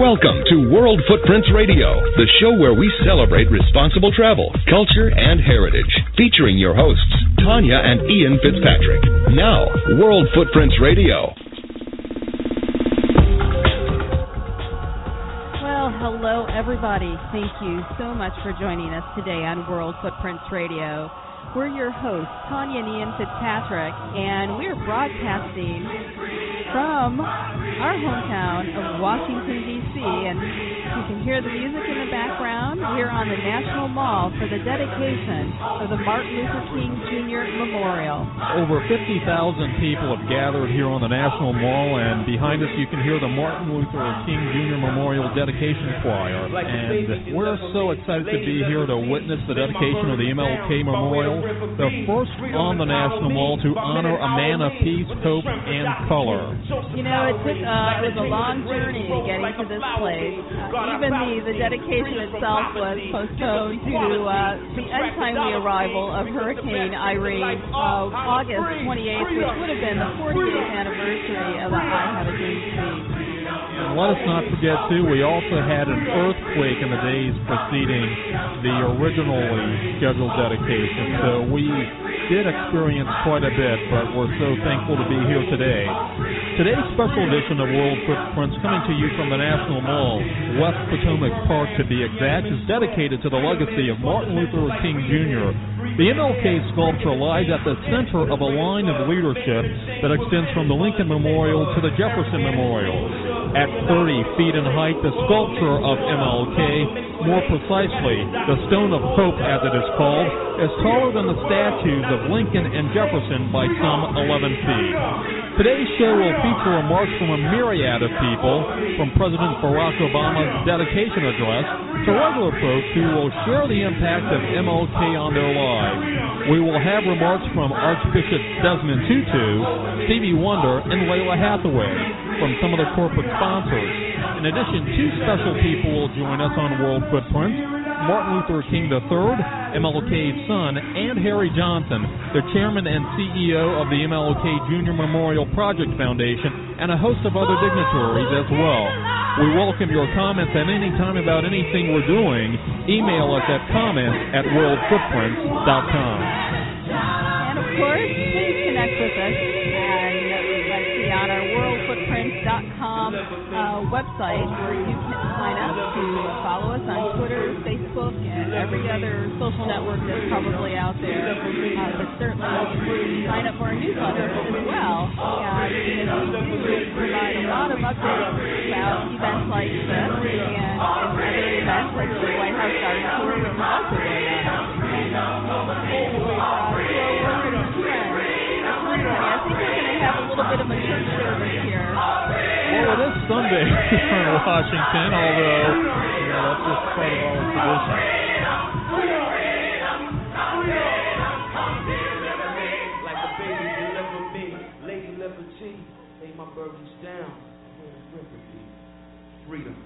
Welcome to World Footprints Radio, the show where we celebrate responsible travel, culture, and heritage. Featuring your hosts, Tanya and Ian Fitzpatrick. Now, World Footprints Radio. Well, hello, everybody. Thank you so much for joining us today on World Footprints Radio. We're your hosts, Tanya and Ian Fitzpatrick, and we're broadcasting from our hometown of Washington, D.C. And you can hear the music in the background. We're on the National Mall for the dedication of the Martin Luther King Jr. Memorial. Over 50,000 people have gathered here on the National Mall, and behind us you can hear the Martin Luther King Jr. Memorial Dedication Choir. And we're so excited to be here to witness the dedication of the MLK Memorial the first on the National Mall to honor a man of peace, hope, and color. You know, it took uh, it was a long journey getting to this place. Uh, even the the dedication itself was postponed to uh, the untimely arrival of Hurricane Irene, uh, August 28th, which would have been the 48th anniversary of the I Have a Dream speech. And let us not forget, too, we also had an earthquake in the days preceding the originally scheduled dedication. So we did experience quite a bit, but we're so thankful to be here today. Today's special edition of World Footprints, coming to you from the National Mall, West Potomac Park to be exact, is dedicated to the legacy of Martin Luther King Jr. The MLK sculpture lies at the center of a line of leadership that extends from the Lincoln Memorial to the Jefferson Memorial. At 30 feet in height, the sculpture of MLK, more precisely, the Stone of Hope as it is called, is taller than the statues of Lincoln and Jefferson by some 11 feet. Today's show will feature remarks from a myriad of people, from President Barack Obama's dedication address regular folks who will share the impact of MLK on their lives. We will have remarks from Archbishop Desmond Tutu, Stevie Wonder, and Lalah Hathaway from some of the corporate sponsors. In addition, two special people will join us on World Footprints. Martin Luther King III, MLK's son, and Harry Johnson, the chairman and CEO of the MLK Jr. Memorial Project Foundation, and a host of other dignitaries as well. We welcome your comments at any time about anything we're doing. Email us at comments at worldfootprints.com. And of course, please connect with us com uh, website where you can sign up to follow us on Twitter, Facebook, and every other social network that's probably out there. Uh, but certainly sign up for our newsletter as well. And we provide a lot of updates about events like this and, and other events like the White House Garden Tour, which is also going on. I think we're going to have a little bit of a church service here. Well, it is Sunday in Washington, although you know, that's just part of our tradition. Like the baby deliver me, lady liberty, lay my burdens down, freedom.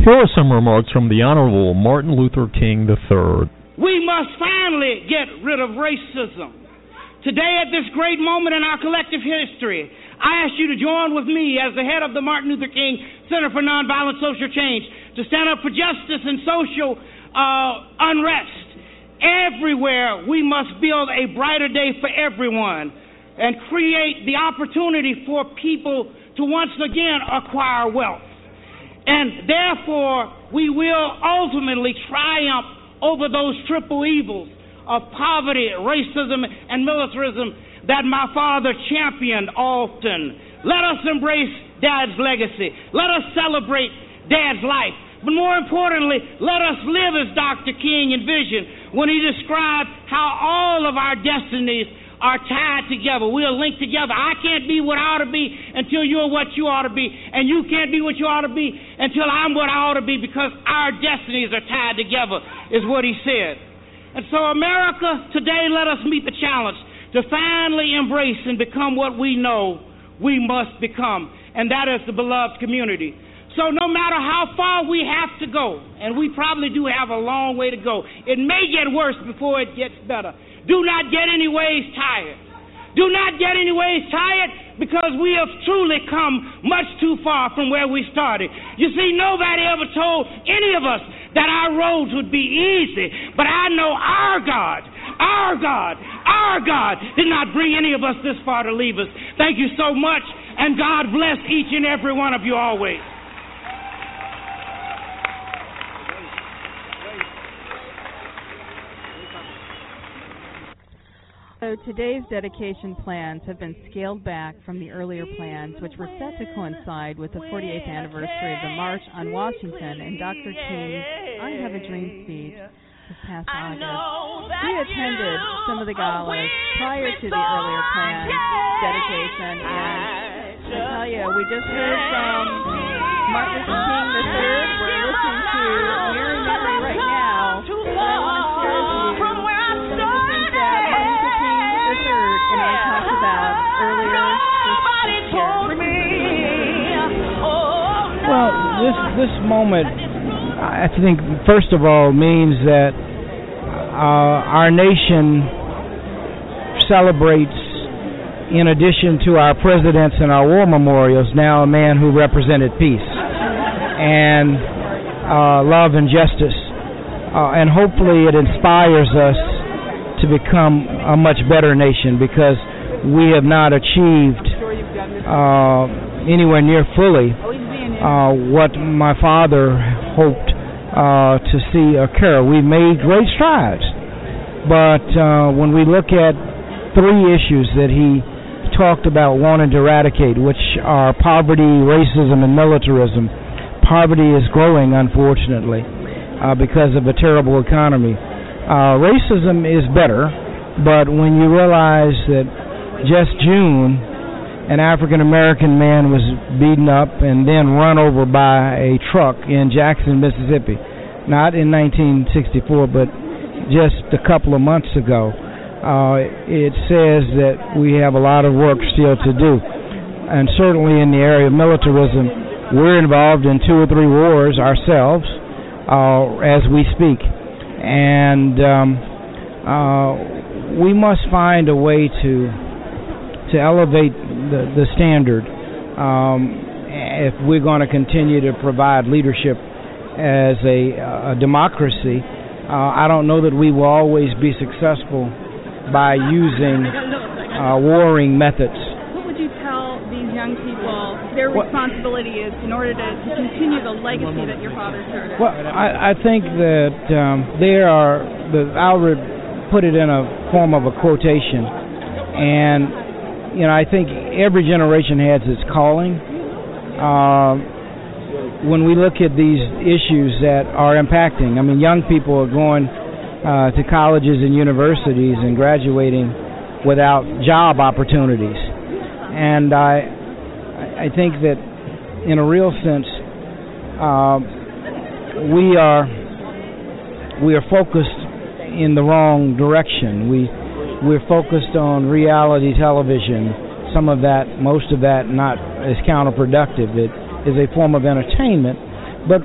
Here are some remarks from the Honorable Martin Luther King III. We must finally get rid of racism. Today, at this great moment in our collective history, I ask you to join with me as the head of the Martin Luther King Center for Nonviolent Social Change to stand up for justice and social uh, unrest. Everywhere, we must build a brighter day for everyone and create the opportunity for people to once again acquire wealth. And therefore, we will ultimately triumph over those triple evils of poverty, racism, and militarism that my father championed often. Let us embrace Dad's legacy. Let us celebrate Dad's life. But more importantly, let us live as Dr. King envisioned when he described how all of our destinies are tied together. We are linked together. I can't be what I ought to be until you're what you ought to be, and you can't be what you ought to be until I'm what I ought to be because our destinies are tied together, is what he said. And so, America, today let us meet the challenge to finally embrace and become what we know we must become, and that is the beloved community. So, no matter how far we have to go, and we probably do have a long way to go, it may get worse before it gets better. Do not get any ways tired. Do not get any ways tired because we have truly come much too far from where we started. You see, nobody ever told any of us that our roads would be easy, but I know our God, our God, our God did not bring any of us this far to leave us. Thank you so much, and God bless each and every one of you always. So today's dedication plans have been scaled back from the earlier plans, which were set to coincide with the 48th anniversary of the March on Washington and Dr. King's I Have a Dream speech this past August. We attended some of the galas prior to the earlier planned dedication, and I tell you, we just heard from Martin Luther King III. We're listening to Mary Mary right now. Well, this this moment, I think, first of all, means that uh, our nation celebrates, in addition to our presidents and our war memorials, now a man who represented peace and uh, love and justice, uh, and hopefully it inspires us to become a much better nation because we have not achieved uh, anywhere near fully uh, what my father hoped uh, to see occur. We made great strides, but uh, when we look at three issues that he talked about wanting to eradicate, which are poverty, racism, and militarism, poverty is growing, unfortunately, uh, because of a terrible economy. Uh, racism is better, but when you realize that just June, an African American man was beaten up and then run over by a truck in Jackson, Mississippi, not in 1964, but just a couple of months ago. Uh, it says that we have a lot of work still to do, and certainly in the area of militarism, we're involved in two or three wars ourselves uh, as we speak. And um, uh, we must find a way to to elevate the, the standard um, if we're going to continue to provide leadership as a, a democracy. Uh, I don't know that we will always be successful by using uh, warring methods. What would you tell these young people their responsibility is in order to, to continue the legacy that your father started? Well, I, I think that um, there are. The, I'll put it in a form of a quotation, and you know, I think every generation has its calling. Um, when we look at these issues that are impacting, I mean, young people are going uh, to colleges and universities and graduating without job opportunities, and I, I think that in a real sense, uh, we are we are focused in the wrong direction. We we're focused on reality television. Some of that, most of that, not as counterproductive. It is a form of entertainment, but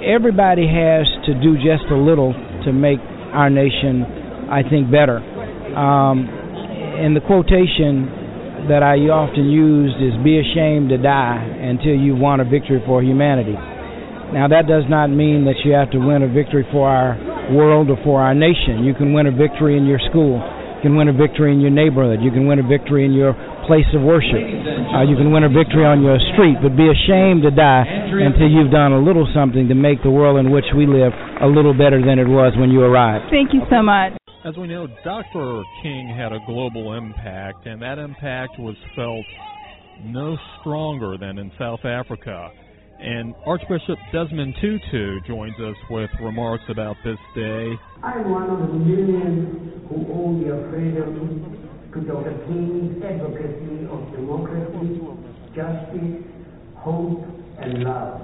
everybody has to do just a little to make our nation, I think, better. Um, and the quotation that I often used is "Be ashamed to die until you won a victory for humanity." Now, that does not mean that you have to win a victory for our world or for our nation. You can win a victory in your school. You can win a victory in your neighborhood. You can win a victory in your place of worship. Uh, you can win a victory on your street. But be ashamed to die until you've done a little something to make the world in which we live a little better than it was when you arrived. Thank you so much. As we know, Dr. King had a global impact, and that impact was felt no stronger than in South Africa. And Archbishop Desmond Tutu joins us with remarks about this day. I'm one of the millions who owe their freedom to Dr. King's advocacy of democracy, justice, hope, and love.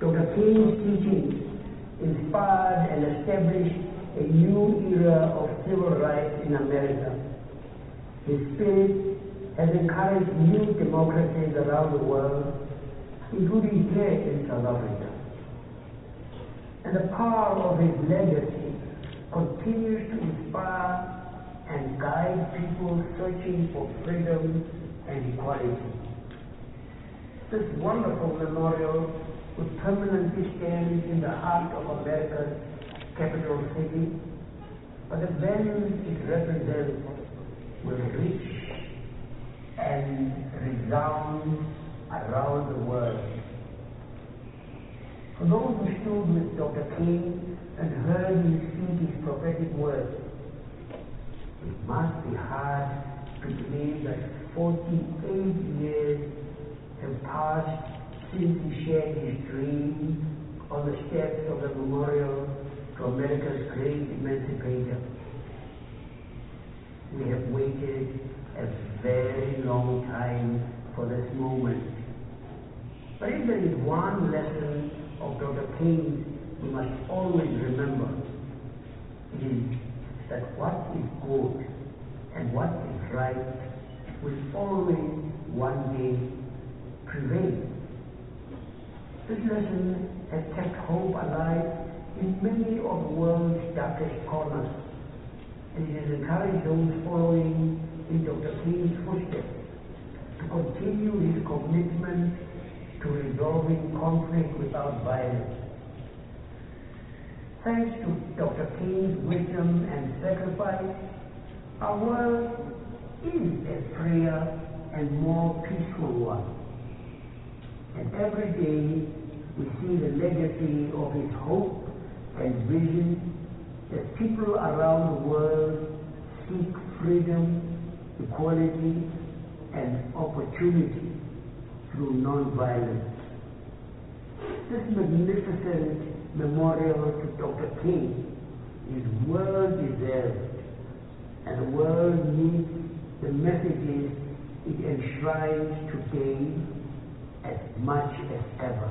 Dr. King's teachings inspired and established a new era of civil rights in America. His spirit has encouraged new democracies around the world, including here in South Africa and the power of his legacy continues to inspire and guide people searching for freedom and equality. This wonderful memorial would permanently stand in the heart of America's capital city, but the values it represents will reach and resound around the world. For those who stood with Dr. King and heard him speak his prophetic words, it must be hard to believe that 48 years have passed since he shared his dream on the steps of the memorial to America's great emancipator. We have waited a very long time for this moment. But if there is one lesson of Dr. King we must always remember, it is that what is good and what is right will always one day prevail. This lesson has kept hope alive in many of the world's darkest corners, and it has encouraged those following in Dr. King's footsteps to continue his commitment to resolving conflict without violence. Thanks to Dr. King's wisdom and sacrifice, our world is a freer and more peaceful one. And every day we see the legacy of his hope and vision that people around the world seek freedom, equality, and opportunity through nonviolence. This magnificent memorial to Dr. King is well deserved, and the world needs the messages it enshrines today as much as ever.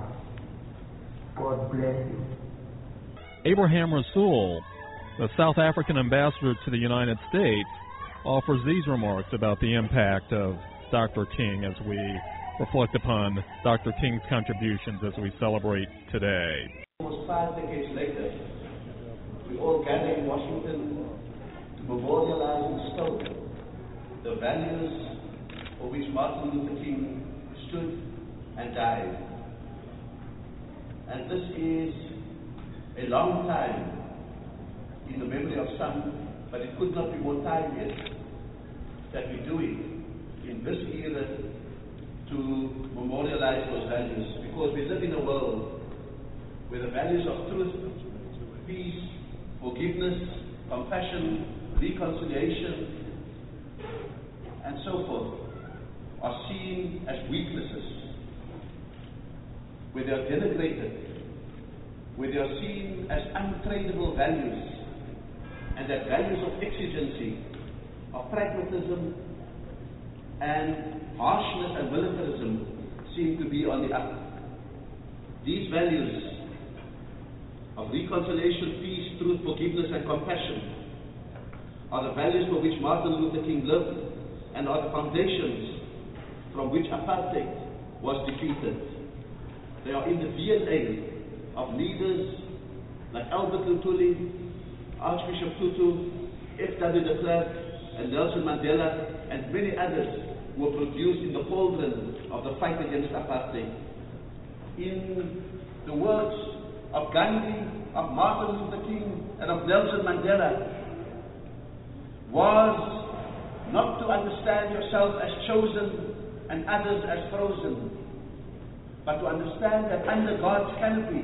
God bless you. Ebrahim Rasool, the South African ambassador to the United States, offers these remarks about the impact of Dr. King as we reflect upon Dr. King's contributions as we celebrate today. Almost five decades later, we all gather in Washington to memorialize and stone the values for which Martin Luther King stood and died. And this is a long time in the memory of some, but it could not be more time yet that we do it in this era to memorialize those values because we live in a world where the values of truth, peace, forgiveness, compassion, reconciliation, and so forth are seen as weaknesses, where they are denigrated, where they are seen as untradeable values, and that values of exigency, of pragmatism, and harshness and militarism seem to be on the up. These values of reconciliation, peace, truth, forgiveness, and compassion are the values for which Martin Luther King lived and are the foundations from which apartheid was defeated. They are in the DNA of leaders like Albert Luthuli, Archbishop Tutu, F.W. de Klerk, and Nelson Mandela, and many others were produced in the cauldron of the fight against apartheid. In the words of Gandhi, of Martin Luther King, and of Nelson Mandela, was not to understand yourself as chosen and others as frozen, but to understand that under God's canopy,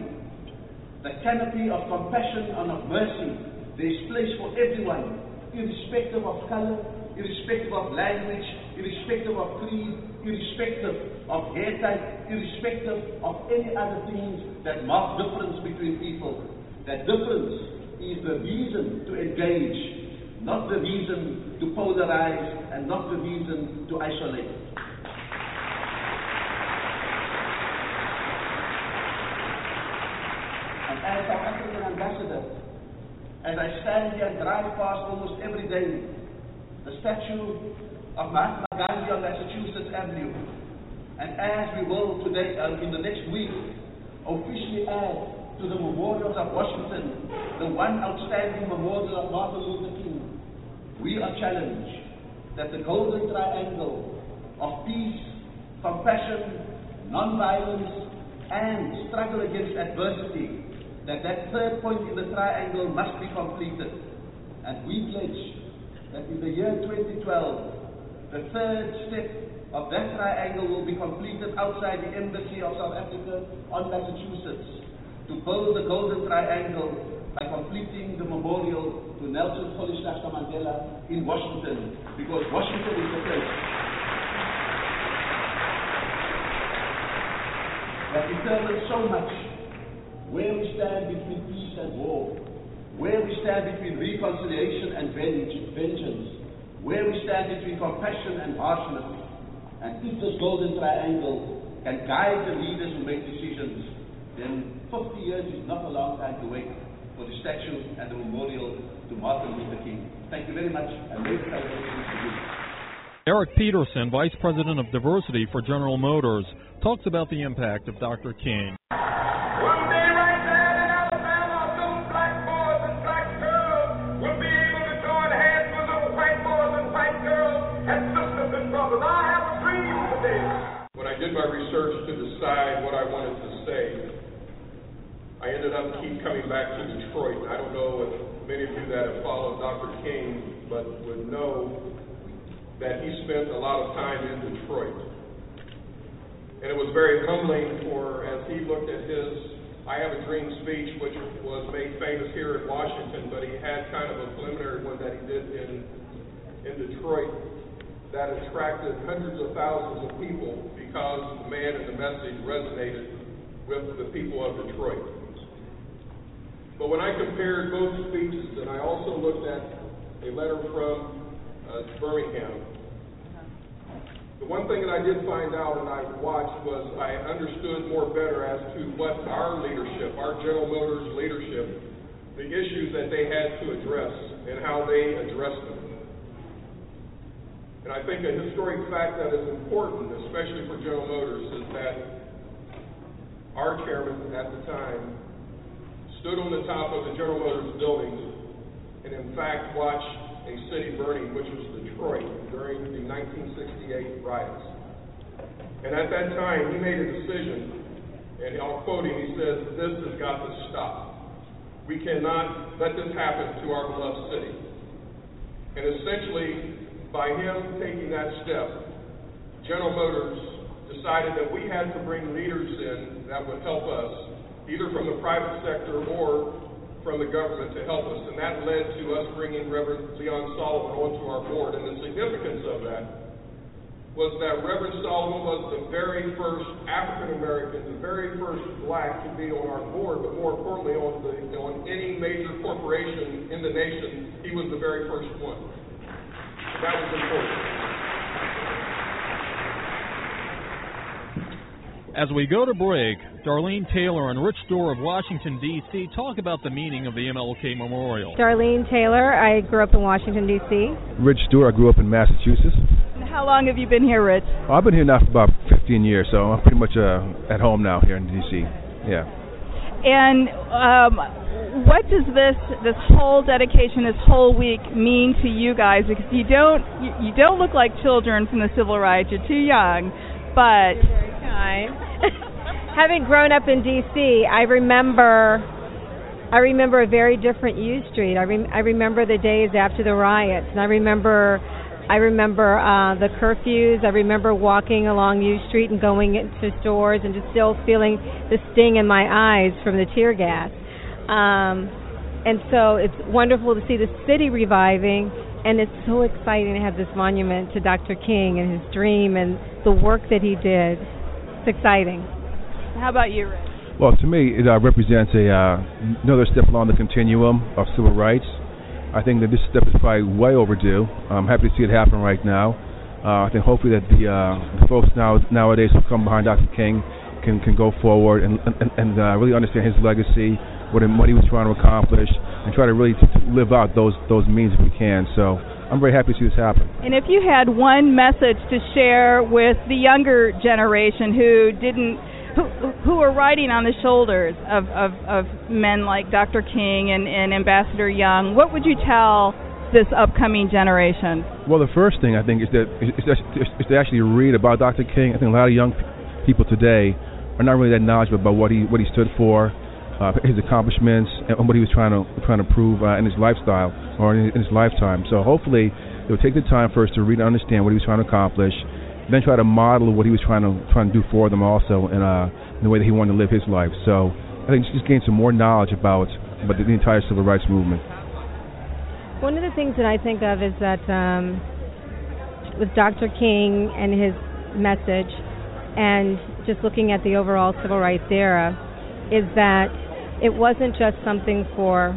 the canopy of compassion and of mercy, there is place for everyone, irrespective of color, irrespective of language, irrespective of creed, irrespective of hair type, irrespective of any other things that mark difference between people. That difference is the reason to engage, not the reason to polarize, and not the reason to isolate. As South African ambassador, as I stand here and drive past almost every day the statue of Mahatma Gandhi on Massachusetts Avenue. And as we will today, uh, in the next week, officially add to the memorials of Washington, the one outstanding memorial of Martin Luther King, we are challenged that the Golden Triangle of peace, compassion, non-violence, and struggle against adversity, that that third point in the triangle must be completed. And we pledge that in the year 2012, the third step of that triangle will be completed outside the Embassy of South Africa on Massachusetts to build the Golden Triangle by completing the memorial to Nelson Mandela in Washington, because Washington is the place. That determines so much where we stand between peace and war, where we stand between reconciliation and vengeance, where we stand between compassion and harshness. And if this golden triangle can guide the leaders who make decisions, then 50 years is not a long time to wait for the statue and the memorial to Martin Luther King. Thank you very much, and may the celebrations begin. Eric Peterson, Vice President of Diversity for General Motors, talks about the impact of Dr. King. Ended up keep coming back to Detroit. I don't know if many of you that have followed Dr. King, but would know that he spent a lot of time in Detroit. And it was very humbling for, as he looked at his I Have a Dream speech, which was made famous here in Washington, but he had kind of a preliminary one that he did in, in Detroit that attracted hundreds of thousands of people because the man and the message resonated with the people of Detroit. But when I compared both speeches, and I also looked at a letter from uh, Birmingham, the one thing that I did find out and I watched was I understood more better as to what our leadership, our General Motors leadership, the issues that they had to address and how they addressed them. And I think a historic fact that is important, especially for General Motors, is that our chairman at the time stood on the top of the General Motors building and in fact watched a city burning, which was Detroit, during the 1968 riots. And at that time, he made a decision, and I'll quote him, he says, This has got to stop. We cannot let this happen to our beloved city. And essentially, by him taking that step, General Motors decided that we had to bring leaders in that would help us, either from the private sector or from the government to help us. And that led to us bringing Reverend Leon Sullivan onto our board. And the significance of that was that Reverend Sullivan was the very first African American, the very first black to be on our board, but more importantly, on, the, on any major corporation in the nation, he was the very first one. That was important. As we go to break, Darlene Taylor and Rich Dorr of Washington, D.C. talk about the meaning of the MLK Memorial. Darlene Taylor, I grew up in Washington, D.C. Rich Dorr, I grew up in Massachusetts. And how long have you been here, Rich? Oh, I've been here now for about 15 years, so I'm pretty much uh, at home now here in D.C. Yeah. And um, what does this this whole dedication, this whole week mean to you guys? Because you don't you, you don't look like children from the civil rights. You're too young, but Having grown up in D.C., I remember, I remember a very different U Street. I, rem- I remember the days after the riots, and I remember, I remember uh, the curfews. I remember walking along U Street and going into stores and just still feeling the sting in my eyes from the tear gas. Um, and so it's wonderful to see the city reviving, and it's so exciting to have this monument to Dr. King and his dream and the work that he did. It's exciting. How about you, Rick? Well, to me, it uh, represents a uh, another step along the continuum of civil rights. I think that this step is probably way overdue. I'm happy to see it happen right now. Uh, I think hopefully that the, uh, the folks now nowadays who come behind Dr. King can can go forward and and, and uh, really understand his legacy, what, what he was trying to accomplish, and try to really t- live out those those means if we can. So I'm very happy to see this happen. And if you had one message to share with the younger generation who didn't, who, who are riding on the shoulders of, of, of men like Dr. King and, and Ambassador Young, what would you tell this upcoming generation? Well, the first thing I think is that is, is, is to actually read about Dr. King. I think a lot of young people today are not really that knowledgeable about what he what he stood for, uh, his accomplishments, and what he was trying to trying to prove uh, in his lifestyle or in, in his lifetime. So hopefully, they will take the time first to read and understand what he was trying to accomplish, then try to model what he was trying to trying to do for them also in, uh, in the way that he wanted to live his life. So I think just gain some more knowledge about about the, the entire civil rights movement. One of the things that I think of is that um, with Dr. King and his message, and just looking at the overall civil rights era, is that it wasn't just something for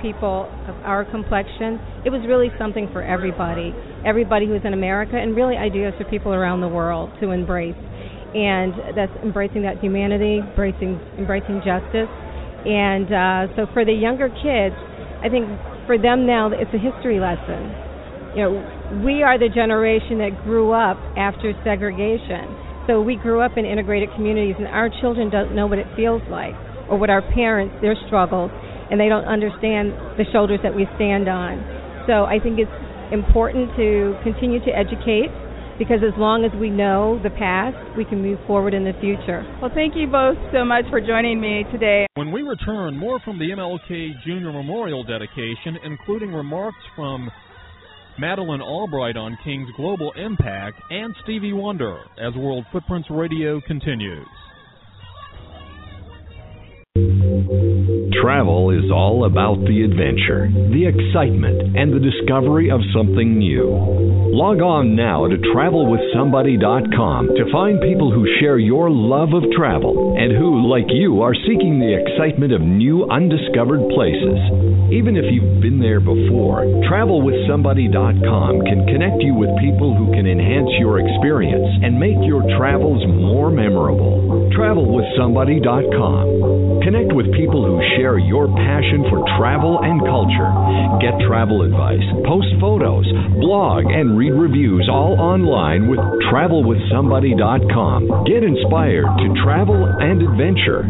people of our complexion. It was really something for everybody, everybody who's in America, and really ideas for people around the world to embrace. And that's embracing that humanity, embracing embracing justice. And uh, so for the younger kids, I think for them now it's a history lesson. You know, we are the generation that grew up after segregation. So we grew up in integrated communities, and our children don't know what it feels like, or what our parents, their struggles, and they don't understand the shoulders that we stand on. So I think it's important to continue to educate because as long as we know the past, we can move forward in the future. Well, thank you both so much for joining me today. When we return, more from the MLK Jr. Memorial dedication, including remarks from Madeleine Albright on King's global impact and Stevie Wonder as World Footprints Radio continues. Travel is all about the adventure, the excitement, and the discovery of something new. Log on now to travelwithsomebody.com to find people who share your love of travel and who, like you, are seeking the excitement of new undiscovered places. Even if you've been there before, travelwithsomebody.com can connect you with people who can enhance your experience and make your travels more memorable. Travelwithsomebody.com. Connect with people who share your passion for travel and culture. Get travel advice, post photos, blog, and read reviews all online with travelwithsomebody.com. Get inspired to travel and adventure.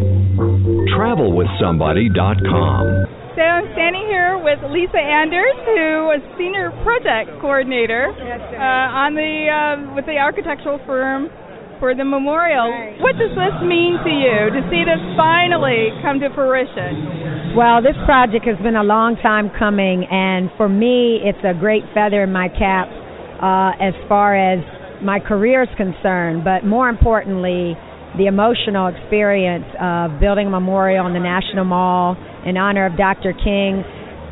Travelwithsomebody.com. So I'm standing here with Lisa Anders, who is senior project coordinator uh, on the uh, with the architectural firm for the memorial. Right. What does this mean to you to see this finally come to fruition? Well, this project has been a long time coming, and for me, it's a great feather in my cap uh, as far as my career is concerned, but more importantly, the emotional experience of building a memorial in the National Mall in honor of Dr. King.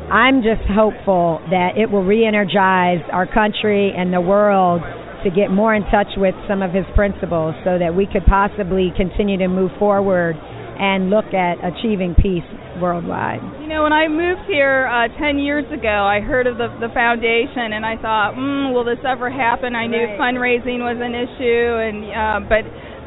I'm just hopeful that it will re energize our country and the world to get more in touch with some of his principles so that we could possibly continue to move forward and look at achieving peace worldwide. You know, when I moved here uh, 10 years ago, I heard of the, the foundation and I thought, mm, will this ever happen? I knew Right. fundraising was an issue, and uh, but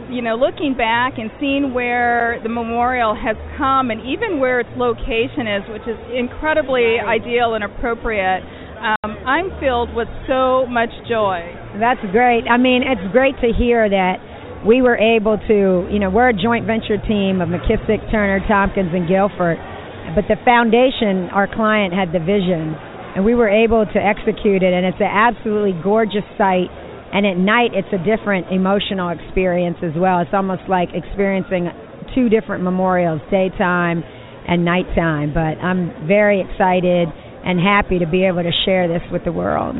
you know, looking back and seeing where the memorial has come and even where its location is, which is incredibly ideal and appropriate, um, I'm filled with so much joy. That's great. I mean, it's great to hear that we were able to, you know, we're a joint venture team of McKissack, Turner, Tompkins, and Gilford. But the foundation, our client had the vision, and we were able to execute it, and it's an absolutely gorgeous site. And at night, it's a different emotional experience as well. It's almost like experiencing two different memorials, daytime and nighttime. But I'm very excited and happy to be able to share this with the world.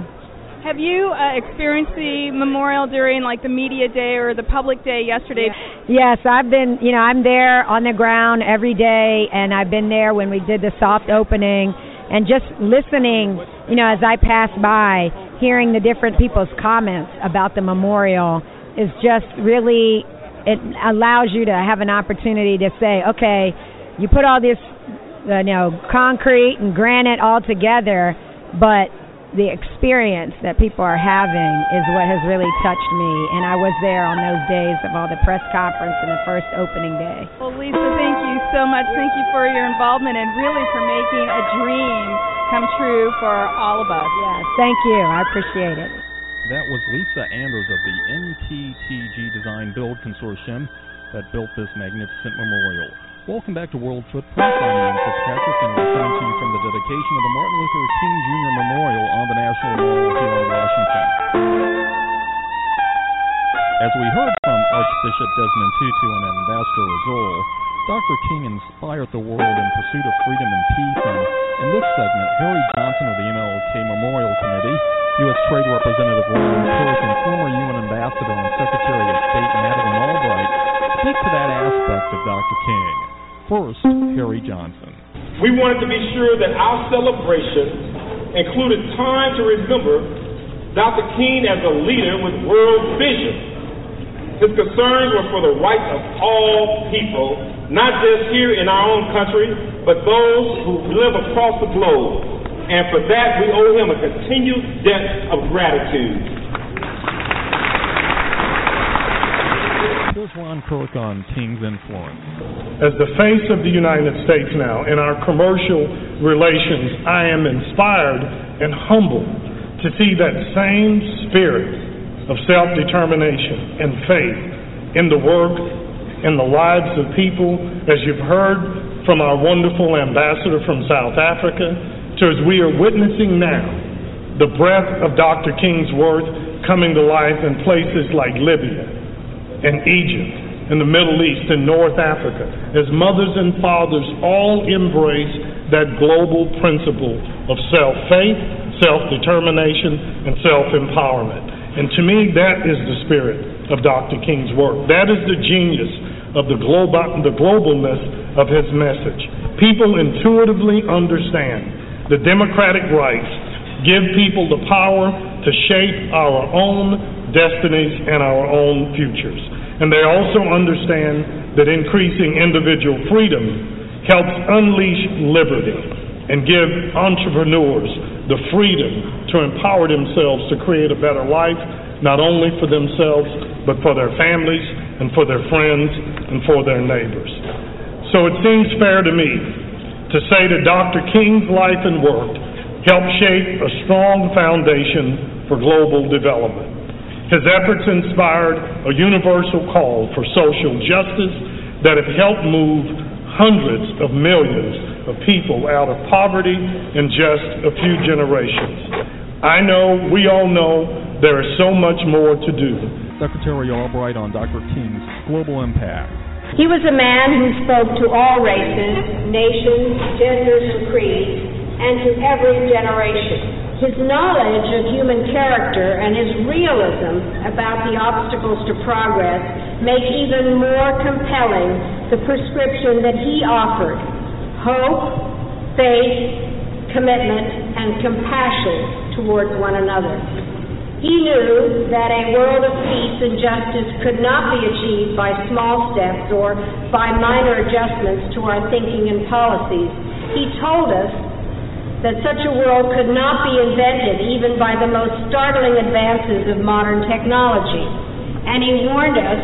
Have you uh, experienced the memorial during like the media day or the public day yesterday? Yes, I've been, you know, I'm there on the ground every day, and I've been there when we did the soft opening, and just listening, you know, as I pass by, hearing the different people's comments about the memorial is just really, it allows you to have an opportunity to say, okay, you put all this, Uh, you know, concrete and granite all together, but the experience that people are having is what has really touched me. And I was there on those days of all the press conference and the first opening day. Well, Lisa, thank you so much. Thank you for your involvement and really for making a dream come true for all of us. Yes, thank you. I appreciate it. That was Lisa Anders of the MTTG Design Build Consortium that built this magnificent memorial. Welcome back to World Footprint. I'm Ian Fitzpatrick, and we're coming to you from the dedication of the Martin Luther King Jr. Memorial on the National Mall here in Washington. As we heard from Archbishop Desmond Tutu and Ambassador Rasool, Dr. King inspired the world in pursuit of freedom and peace, and in this segment, Harry Johnson of the MLK Memorial Committee, U.S. Trade Representative Ron Kirk, and former UN Ambassador and Secretary of State Madeleine Albright speak to that aspect of Dr. King. First, Harry Johnson. We wanted to be sure that our celebration included time to remember Dr. King as a leader with world vision. His concerns were for the rights of all people, not just here in our own country, but those who live across the globe. And for that, we owe him a continued debt of gratitude. On King's influence. As the face of the United States now in our commercial relations, I am inspired and humbled to see that same spirit of self determination and faith in the work and the lives of people, as you've heard from our wonderful ambassador from South Africa, to as we are witnessing now, the breath of Dr. King's work coming to life in places like Libya and Egypt and the Middle East and North Africa, as mothers and fathers all embrace that global principle of self faith, self determination, and self empowerment. And to me, that is the spirit of Dr. King's work. That is the genius of the, global, the globalness of his message. People intuitively understand the democratic rights give people the power to shape our own destinies, and our own futures. And they also understand that increasing individual freedom helps unleash liberty and give entrepreneurs the freedom to empower themselves to create a better life, not only for themselves, but for their families and for their friends and for their neighbors. So it seems fair to me to say that Dr. King's life and work helped shape a strong foundation for global development. His efforts inspired a universal call for social justice that have helped move hundreds of millions of people out of poverty in just a few generations. I know, we all know, there is so much more to do. Secretary Albright on Dr. King's global impact. He was a man who spoke to all races, nations, genders, and creeds, and to every generation. His knowledge of human character and his realism about the obstacles to progress make even more compelling the prescription that he offered hope, faith, commitment, and compassion towards one another. He knew that a world of peace and justice could not be achieved by small steps or by minor adjustments to our thinking and policies. He told us that such a world could not be invented even by the most startling advances of modern technology. And he warned us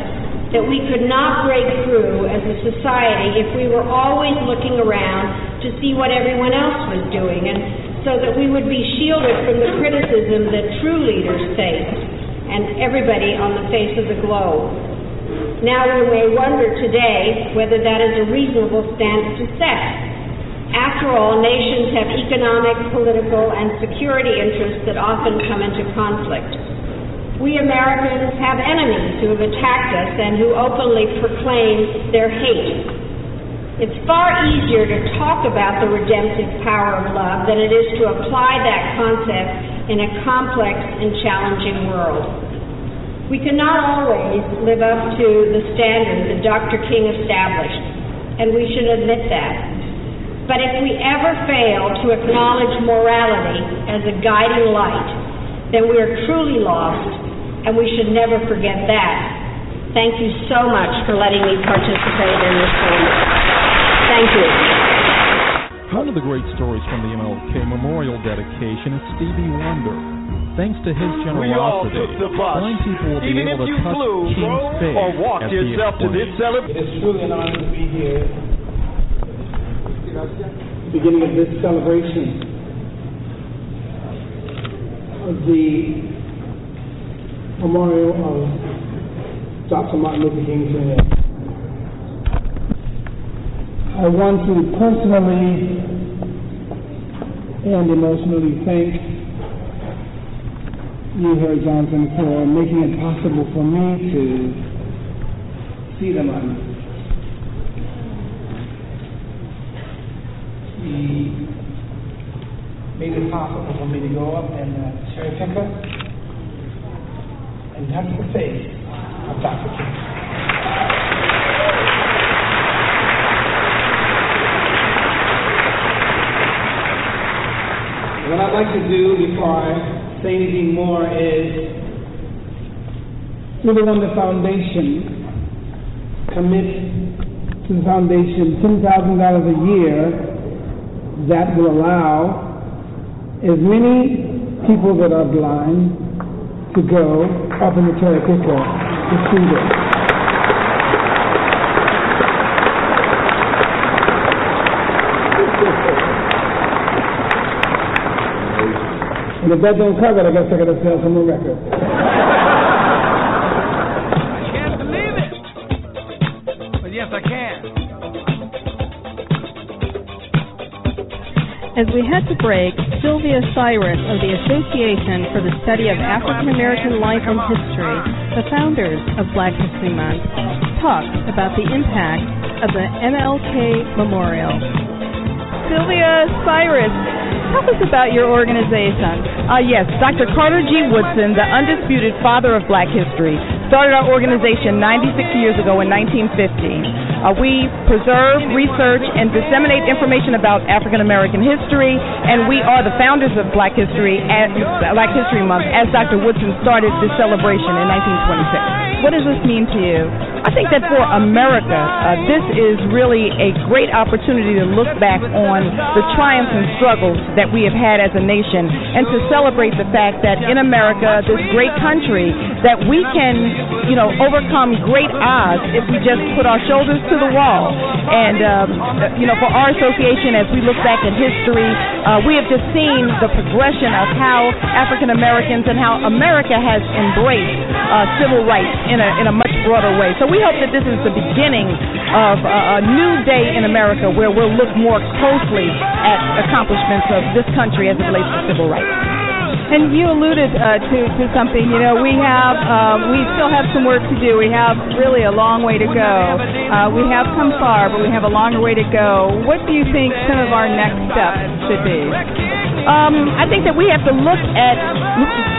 that we could not break through as a society if we were always looking around to see what everyone else was doing, and so that we would be shielded from the criticism that true leaders face and everybody on the face of the globe. Now we may wonder today whether that is a reasonable stance to set. After all, nations have economic, political, and security interests that often come into conflict. We Americans have enemies who have attacked us and who openly proclaim their hate. It's far easier to talk about the redemptive power of love than it is to apply that concept in a complex and challenging world. We cannot always live up to the standard that Dr. King established, and we should admit that. But if we ever fail to acknowledge morality as a guiding light, then we are truly lost, and we should never forget that. Thank you so much for letting me participate in this moment. Thank you. One of the great stories from the MLK Memorial dedication is Stevie Wonder. Thanks to his generosity, blind people will be Even able to if you touch flew, King's face or walked yourself to this celebration. It's truly an honor to be here. Beginning of this celebration of the memorial of Dr. Martin Luther King Jr. I want to personally and emotionally thank you, Harry Johnson, for making it possible for me to see them on. He made it possible for me to go up and uh, cherry pick her, and that's the face of Dr. King. What I'd like to do before I say anything more is, through the Wonder Foundation, commit to the foundation $10,000 a year that will allow as many people that are blind to go up in the picker to see them. And if that don't cover it, I guess I gotta sell some more records. As we head to break, Sylvia Cyprus of the Association for the Study of African American Life and History, the founders of Black History Month, talks about the impact of the MLK Memorial. Sylvia Cyprus, tell us about your organization. Uh, yes, Dr. Carter G. Woodson, the undisputed father of black history, started our organization 96 years ago in 1950. Uh, we preserve, research, and disseminate information about African American history, and we are the founders of Black History at Black History Month, as Dr. Woodson started this celebration in 1926. What does this mean to you? I think that for America, uh, this is really a great opportunity to look back on the triumphs and struggles that we have had as a nation and to celebrate the fact that in America, this great country, that we can, you know, overcome great odds if we just put our shoulders to the wall. And, um, you know, for our association, as we look back at history, uh, we have just seen the progression of how African Americans and how America has embraced uh, civil rights in a, in a much broader way. So we hope that this is the beginning of a, a new day in America where we'll look more closely at accomplishments of this country as it relates to civil rights. And you alluded uh, to to something. You know, we have um, we still have some work to do. We have really a long way to go. Uh, we have come far, but we have a longer way to go. What do you think some of our next steps should be? Um, I think that we have to look at,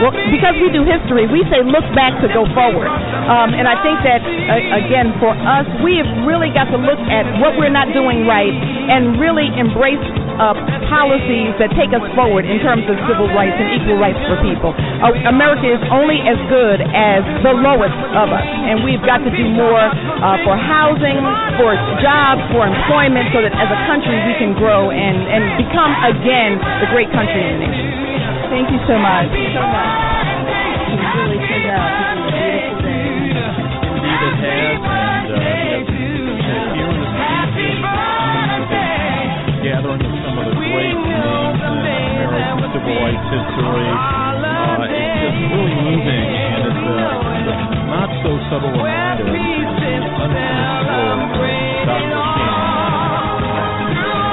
well, because we do history, we say look back to go forward. Um, and I think that, uh, again, for us, we have really got to look at what we're not doing right and really embrace uh, policies that take us forward in terms of civil rights and equal rights for people. Uh, America is only as good as the lowest of us, and we've got to do more uh, for housing, for jobs, for employment, so that as a country we can grow and, and become again the great country in the nation. Thank you so much. so much. It really turned out to be a beautiful day. Rights history. Uh, it's just really moving, and it's a, it's a not so subtle reminder of the unfinished work of Dr. King.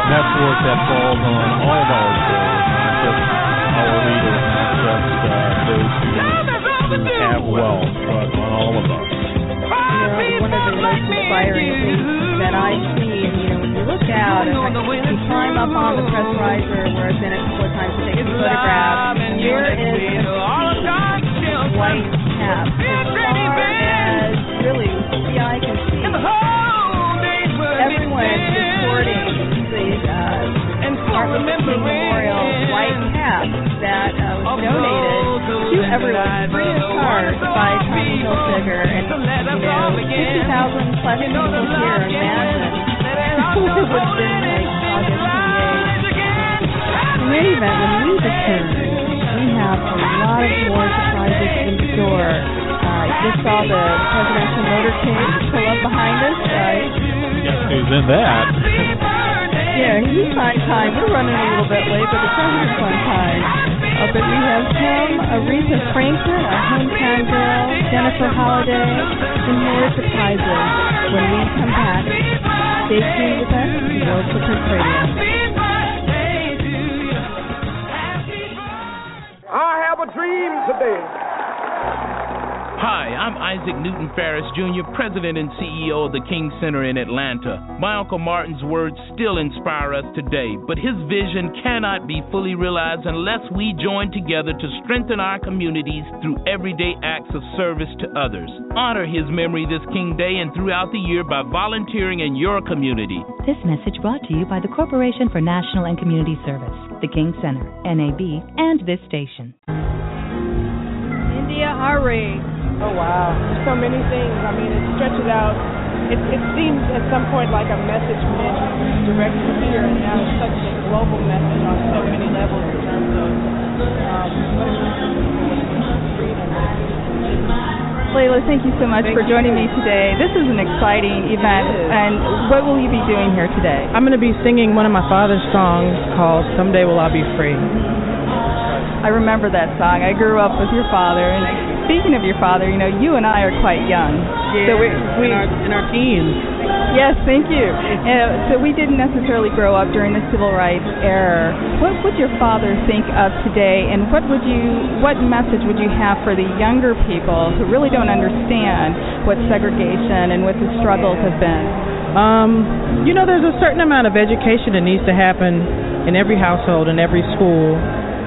And that's work that falls on all of our up on the press riser, where I've been a couple of times to take some photographs, and there is a of white caps as far as really the eye can see. Everyone is sporting these uh, Martin Luther King Memorial white caps that uh, was donated to everyone free of charge by Tommy Hilfiger, and you know, 50,000 plus people here. Imagine who would have been 28th. In event, when we return, we have a lot of more surprises in store. Uh, you just saw the presidential motorcade pull up behind us. Uh, Guess who's in that? yeah, he's on time. We're running a little bit late, but the president's on time. Uh, but we have him, Aretha Franklin, our hometown girl, Jennifer Holliday, and more surprises when we come back Stay tuned with us World Footprints Radio. Today. Hi, I'm Isaac Newton Farris Jr., President and CEO of the King Center in Atlanta. My Uncle Martin's words still inspire us today, but his vision cannot be fully realized unless we join together to strengthen our communities through everyday acts of service to others. Honor his memory this King Day and throughout the year by volunteering in your community. This message brought to you by the Corporation for National and Community Service, the King Center, NAB, and this station. India Arie. Oh wow, There's so many things. I mean, it stretches out. It, it seems at some point like a message meant directly here, and now it's such a global message on so many levels in terms of um, what it means for freedom. Lalah, thank you so much Thank for joining me today. This is an exciting event, and what will you be doing here today? I'm going to be singing one of my father's songs called "Someday We'll All Be Free." I remember that song. I grew up with your father, and speaking of your father, you know, you and I are quite young. Yeah, so we, we in our, in our teens. Yes, thank you. Uh, so we didn't necessarily grow up during the civil rights era. What would your father think of today, and what would you, what message would you have for the younger people who really don't understand what segregation and what the struggles have been? Um, you know, there's a certain amount of education that needs to happen in every household, in every school,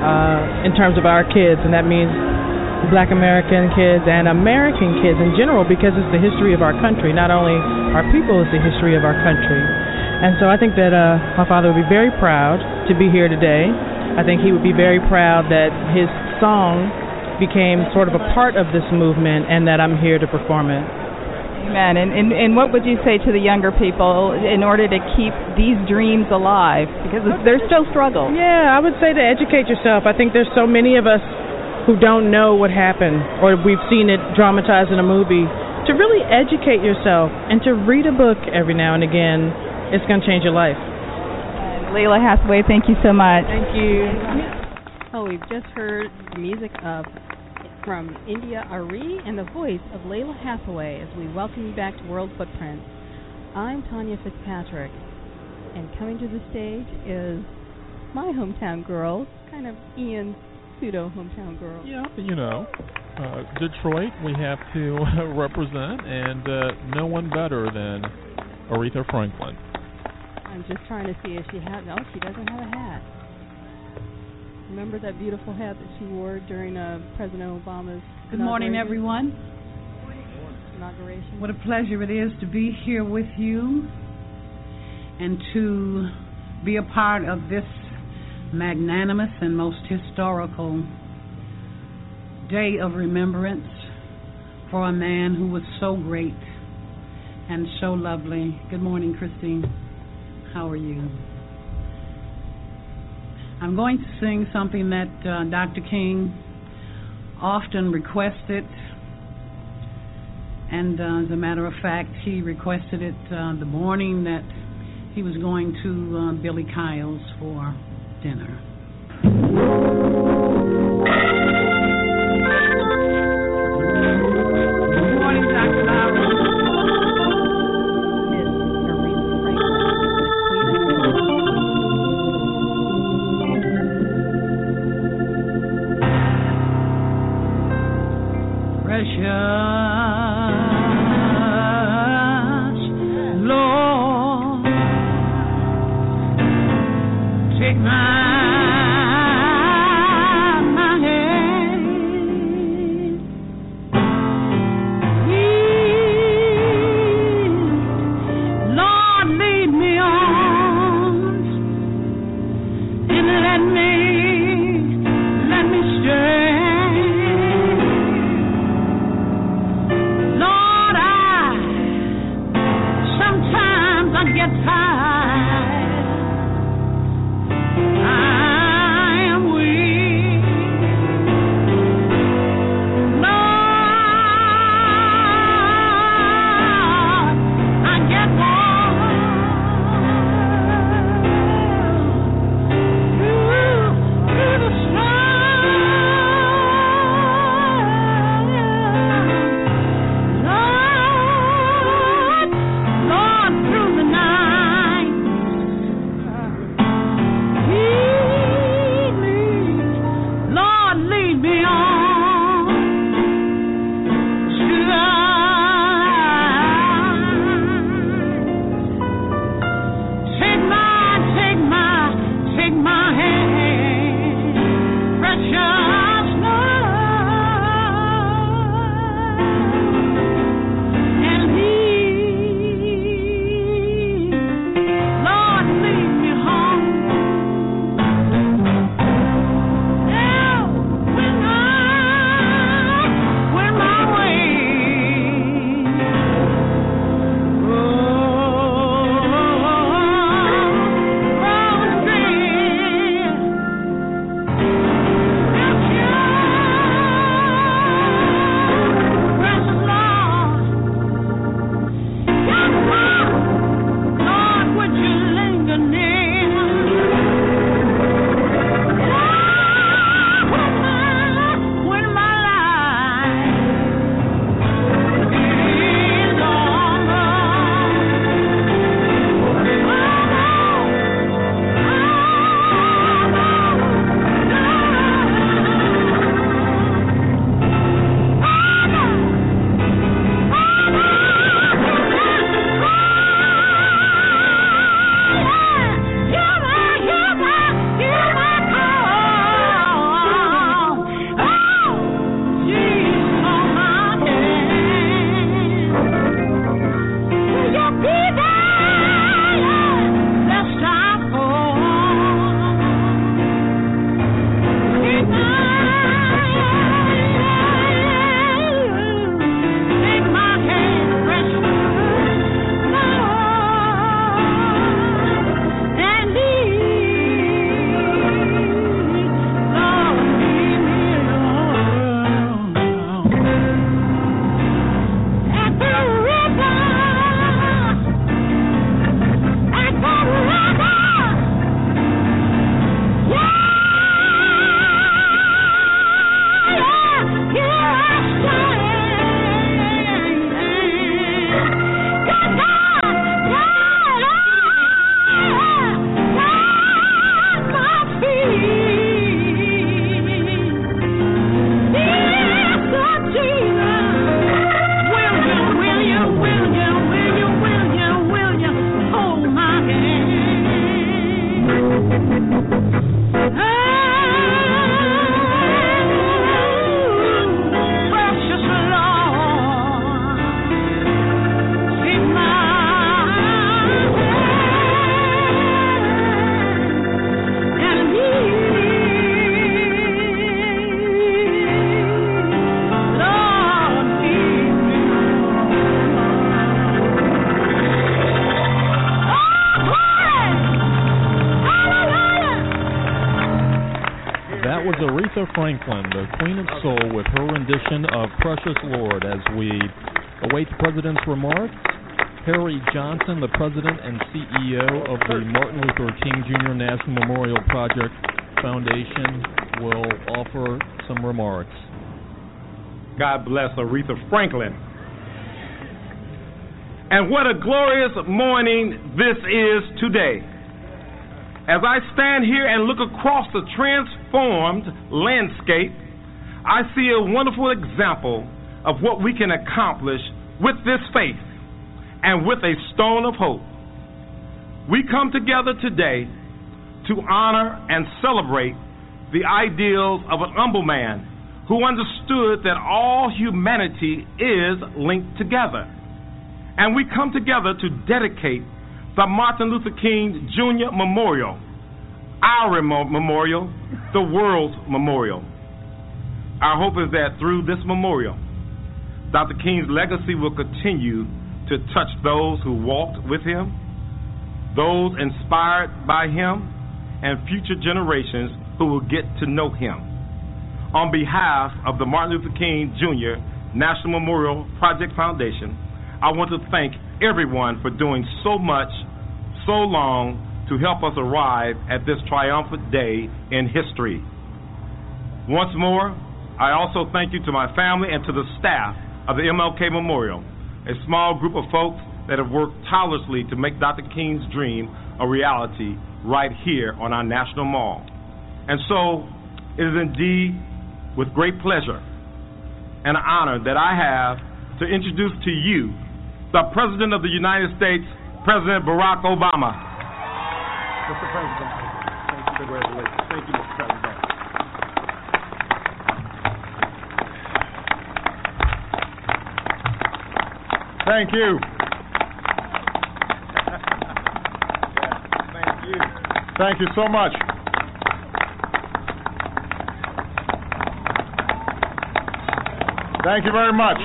uh, in terms of our kids, and that means black American kids and American kids in general because it's the history of our country. Not only our people, it's the history of our country. And so I think that uh, my father would be very proud to be here today. I think he would be very proud that his song became sort of a part of this movement and that I'm here to perform it. Amen. And, and and what would you say to the younger people in order to keep these dreams alive? Because there's still struggle. Yeah, I would say to educate yourself. I think there's so many of us who don't know what happened or we've seen it dramatized in a movie. To really educate yourself and to read a book every now and again, it's going to change your life. Lalah Hathaway, thank you so much. Thank you. Oh, we've just heard the music of from India Arie and the voice of Lalah Hathaway as we welcome you back to World Footprints. I'm Tonya Fitzpatrick, and coming to the stage is my hometown girl, kind of Ian's pseudo hometown girl. Yeah, you know, uh, Detroit we have to represent, and uh, no one better than Aretha Franklin. I'm just trying to see if she has. No, she doesn't have a hat. Remember that beautiful hat that she wore during uh, President Obama's Good morning, everyone. Inauguration. What a pleasure it is to be here with you and to be a part of this magnanimous and most historical day of remembrance for a man who was so great and so lovely. Good morning, Christine. How are you? I'm going to sing something that uh, Dr. King often requested. And uh, as a matter of fact, he requested it uh, the morning that he was going to uh, Billy Kyles' for dinner. not get tired. Aretha Franklin, the Queen of Soul, with her rendition of Precious Lord as we await the President's remarks. Harry Johnson, the President and CEO of the Martin Luther King Jr. National Memorial Project Foundation, will offer some remarks. God bless Aretha Franklin. And what a glorious morning this is today. As I stand here and look across the transformed landscape, I see a wonderful example of what we can accomplish with this faith and with a stone of hope. We come together today to honor and celebrate the ideals of an humble man who understood that all humanity is linked together. And we come together to dedicate the Martin Luther King Jr. Memorial, our memorial, the world's memorial. Our hope is that through this memorial, Dr. King's legacy will continue to touch those who walked with him, those inspired by him, and future generations who will get to know him. On behalf of the Martin Luther King Jr. National Memorial Project Foundation, I want to thank everyone for doing so much, so long to help us arrive at this triumphant day in history. Once more, I also thank you to my family and to the staff of the MLK Memorial, a small group of folks that have worked tirelessly to make Dr. King's dream a reality right here on our National Mall. And so, it is indeed with great pleasure and honor that I have to introduce to you the President of the United States, President Barack Obama. Mr. President, thank you, congratulations. Thank you, Mr. President. Thank you. Thank you. Thank you so much. Thank you very much.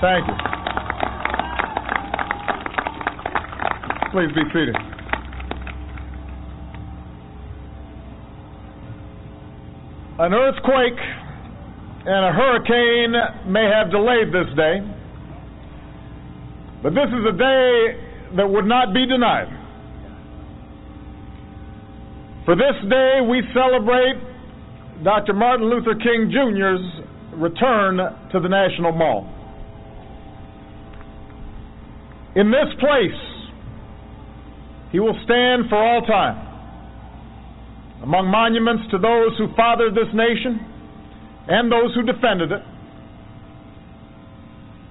Thank you. Please be seated. An earthquake and a hurricane may have delayed this day, but this is a day that would not be denied. For this day, we celebrate Dr. Martin Luther King Jr.'s return to the National Mall. In this place, he will stand for all time among monuments to those who fathered this nation and those who defended it.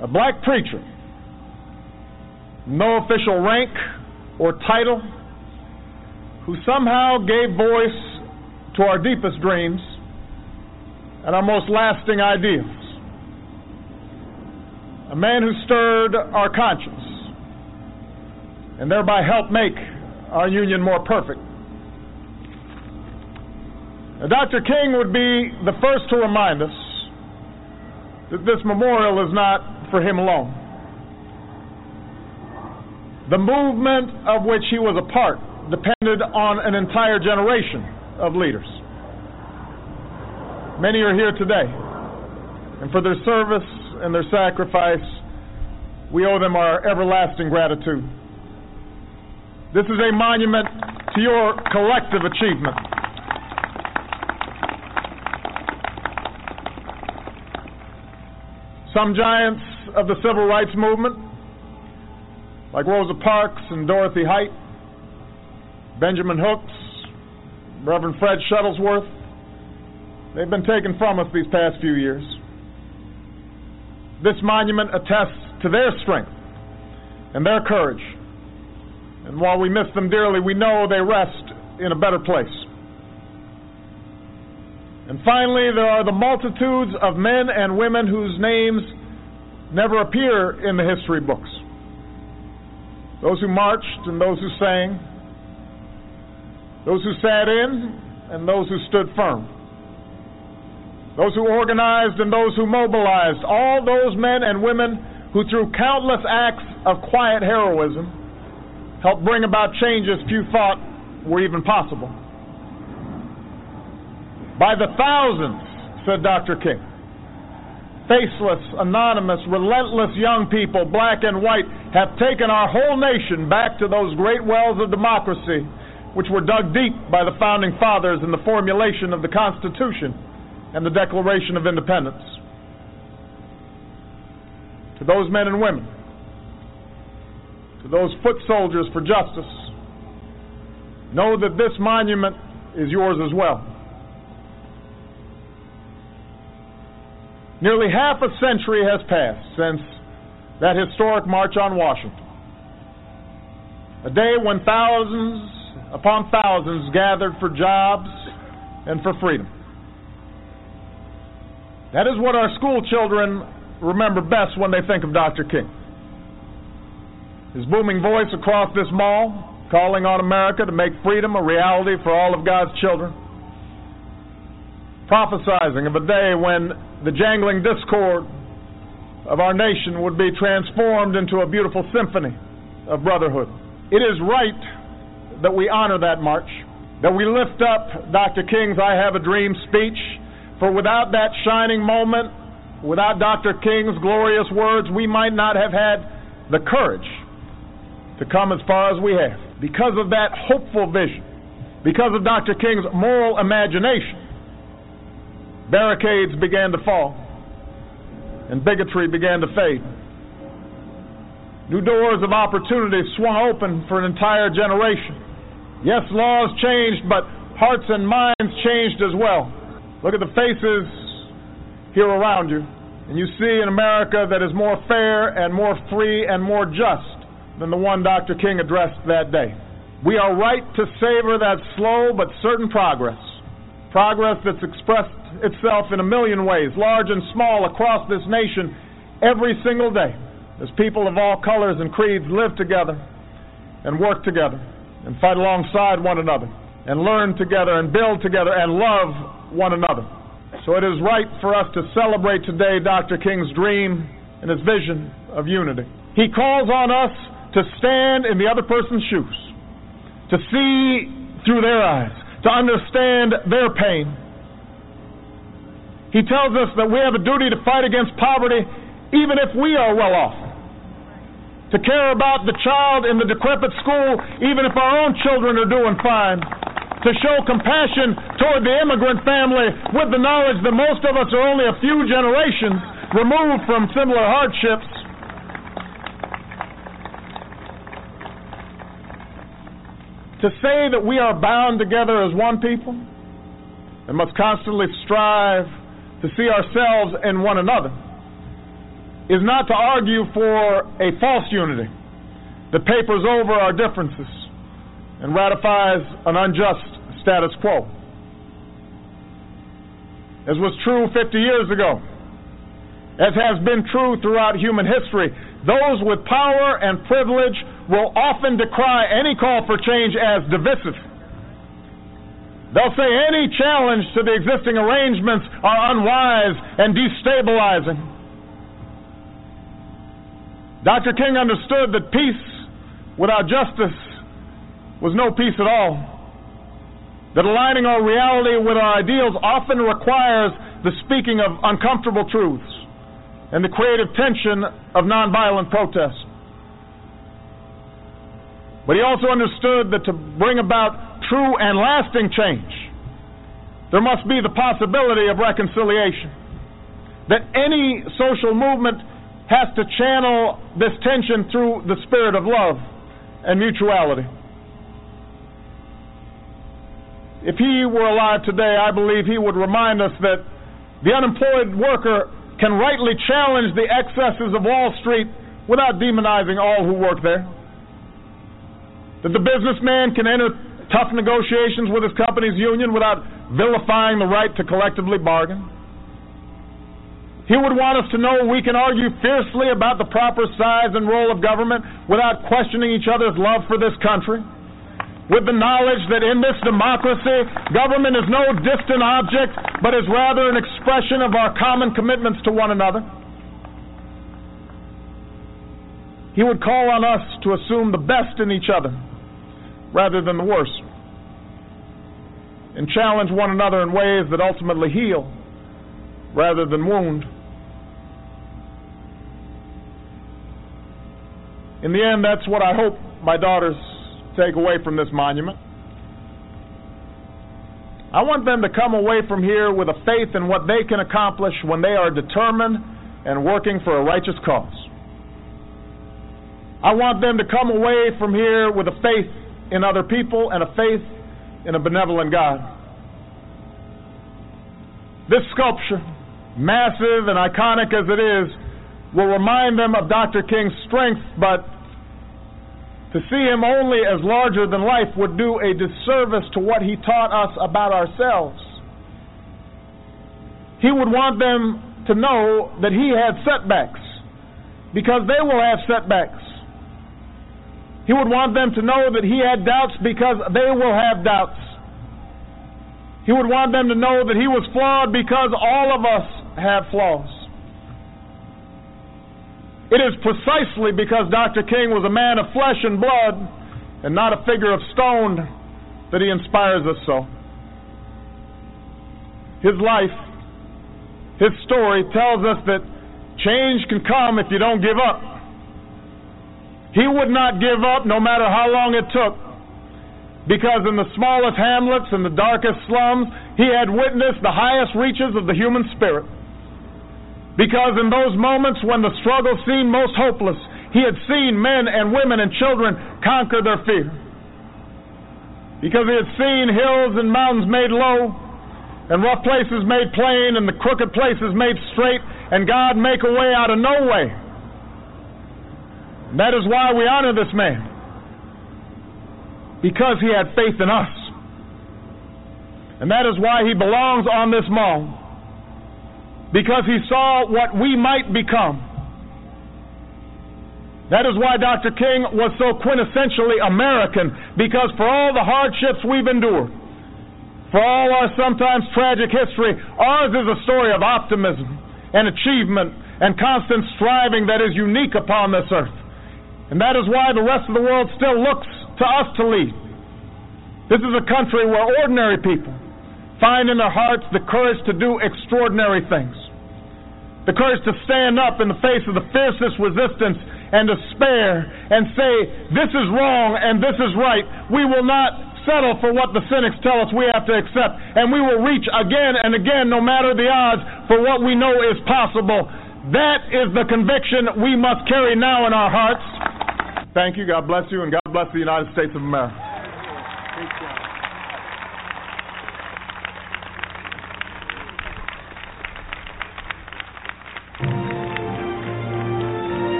A black preacher, no official rank or title, who somehow gave voice to our deepest dreams and our most lasting ideals. A man who stirred our conscience and thereby helped make our union more perfect. Now, Dr. King would be the first to remind us that this memorial is not for him alone. The movement of which he was a part depended on an entire generation of leaders. Many are here today, and for their service and their sacrifice, we owe them our everlasting gratitude. This is a monument to your collective achievement. Some giants of the civil rights movement, like Rosa Parks and Dorothy Height, Benjamin Hooks, Reverend Fred Shuttlesworth, they've been taken from us these past few years. This monument attests to their strength and their courage. And while we miss them dearly, we know they rest in a better place. And finally, there are the multitudes of men and women whose names never appear in the history books. Those who marched and those who sang, those who sat in and those who stood firm, those who organized and those who mobilized, all those men and women who, through countless acts of quiet heroism, helped bring about changes few thought were even possible. By the thousands, said Dr. King. Faceless, anonymous, relentless young people, black and white, have taken our whole nation back to those great wells of democracy which were dug deep by the founding fathers in the formulation of the Constitution and the Declaration of Independence. To those men and women, to those foot soldiers for justice, know that this monument is yours as well. Nearly half a century has passed since that historic March on Washington. A day when thousands upon thousands gathered for jobs and for freedom. That is what our school children remember best when they think of Dr. King. His booming voice across this mall, calling on America to make freedom a reality for all of God's children. Prophesizing of a day when the jangling discord of our nation would be transformed into a beautiful symphony of brotherhood. It is right that we honor that march, that we lift up Dr. King's I Have a Dream speech, for without that shining moment, without Dr. King's glorious words, we might not have had the courage to come as far as we have. Because of that hopeful vision, because of Dr. King's moral imagination, barricades began to fall and bigotry began to fade. New doors of opportunity swung open for an entire generation. Yes, laws changed, but hearts and minds changed as well. Look at the faces here around you, and you see an America that is more fair and more free and more just than the one Dr. King addressed that day. We are right to savor that slow but certain progress. Progress that's expressed itself in a million ways, large and small, across this nation every single day, as people of all colors and creeds live together and work together and fight alongside one another and learn together and build together and love one another. So it is right for us to celebrate today Dr. King's dream and his vision of unity. He calls on us to stand in the other person's shoes, to see through their eyes, to understand their pain, he tells us that we have a duty to fight against poverty even if we are well off. To care about the child in the decrepit school even if our own children are doing fine. To show compassion toward the immigrant family with the knowledge that most of us are only a few generations removed from similar hardships. To say that we are bound together as one people and must constantly strive to see ourselves in one another is not to argue for a false unity that papers over our differences and ratifies an unjust status quo. As was true 50 years ago, as has been true throughout human history, those with power and privilege will often decry any call for change as divisive They'll say any challenge to the existing arrangements are unwise and destabilizing. Dr. King understood that peace without justice was no peace at all. That aligning our reality with our ideals often requires the speaking of uncomfortable truths and the creative tension of nonviolent protest. But he also understood that to bring about true and lasting change, there must be the possibility of reconciliation. That any social movement has to channel this tension through the spirit of love and mutuality. If he were alive today, I believe he would remind us that the unemployed worker can rightly challenge the excesses of Wall Street without demonizing all who work there. That the businessman can enter tough negotiations with his company's union without vilifying the right to collectively bargain. He would want us to know we can argue fiercely about the proper size and role of government without questioning each other's love for this country. With the knowledge that in this democracy, government is no distant object, but is rather an expression of our common commitments to one another. He would call on us to assume the best in each other rather than the worst. and challenge one another in ways that ultimately heal rather than wound. In the end, that's what I hope my daughters take away from this monument. I want them to come away from here with a faith in what they can accomplish when they are determined and working for a righteous cause. I want them to come away from here with a faith in other people and a faith in a benevolent God. This sculpture, massive and iconic as it is, will remind them of Dr. King's strength, but to see him only as larger than life would do a disservice to what he taught us about ourselves. He would want them to know that he had setbacks, because they will have setbacks. He would want them to know that he had doubts because they will have doubts. He would want them to know that he was flawed because all of us have flaws. It is precisely because Dr. King was a man of flesh and blood and not a figure of stone that he inspires us so. His life, his story tells us that change can come if you don't give up. He would not give up no matter how long it took. Because in the smallest hamlets and the darkest slums, he had witnessed the highest reaches of the human spirit. Because in those moments when the struggle seemed most hopeless, he had seen men and women and children conquer their fear. Because he had seen hills and mountains made low, and rough places made plain, and the crooked places made straight, and God make a way out of no way. That is why we honor this man. Because he had faith in us. And that is why he belongs on this mall. Because he saw what we might become. That is why Dr. King was so quintessentially American, because for all the hardships we've endured, for all our sometimes tragic history, ours is a story of optimism and achievement and constant striving that is unique upon this earth. And that is why the rest of the world still looks to us to lead. This is a country where ordinary people find in their hearts the courage to do extraordinary things. The courage to stand up in the face of the fiercest resistance and despair and say, This is wrong and this is right. We will not settle for what the cynics tell us we have to accept, and we will reach again and again, no matter the odds, for what we know is possible. That is the conviction we must carry now in our hearts. Thank you. God bless you, and God bless the United States of America.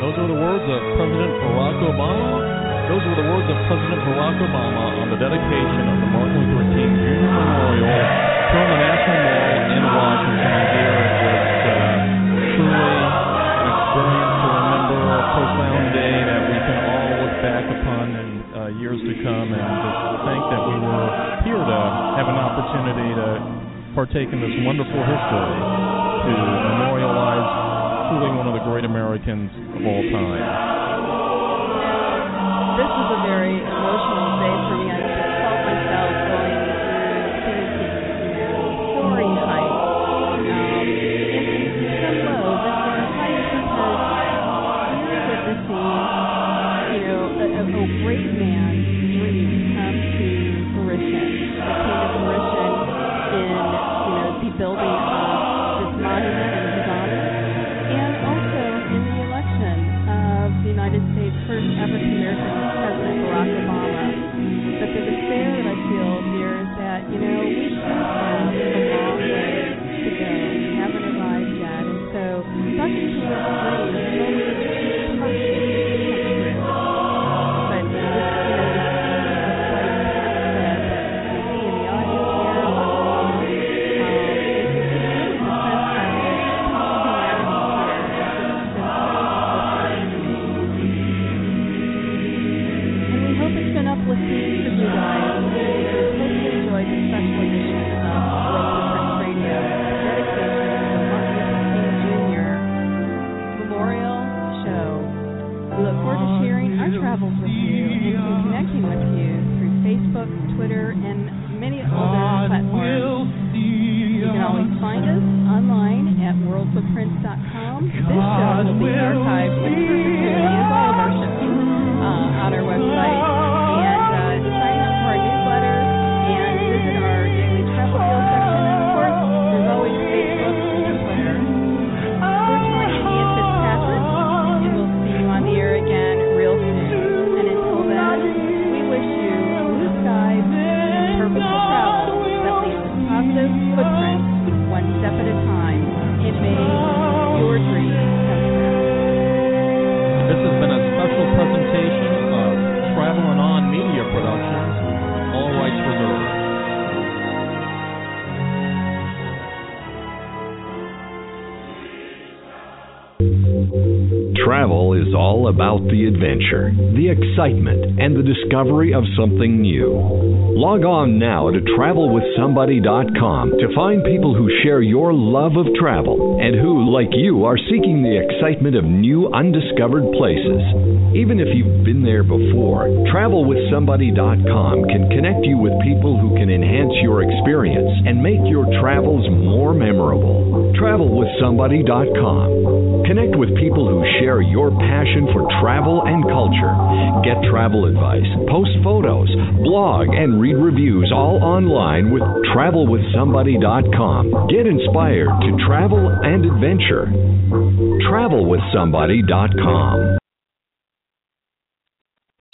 Those were the words of President Barack Obama. Those were the words of President Barack Obama on the dedication of the Martin to memorialize truly one of the great Americans Travels with you. And connecting with you through Facebook, Twitter, and many the discovery of something new. Log on now to travelwithsomebody.com to find people who share your love of travel and who, like you, are seeking the excitement of new undiscovered places. Even if you've been there before, travelwithsomebody.com can connect you with people who can enhance your experience and make your travels more memorable. Travelwithsomebody.com. Connect with people who share your passion for travel and culture. Get travel advice, post photos, blog, and read reviews all online with travelwithsomebody.com. Get inspired to travel and adventure. Travelwithsomebody.com.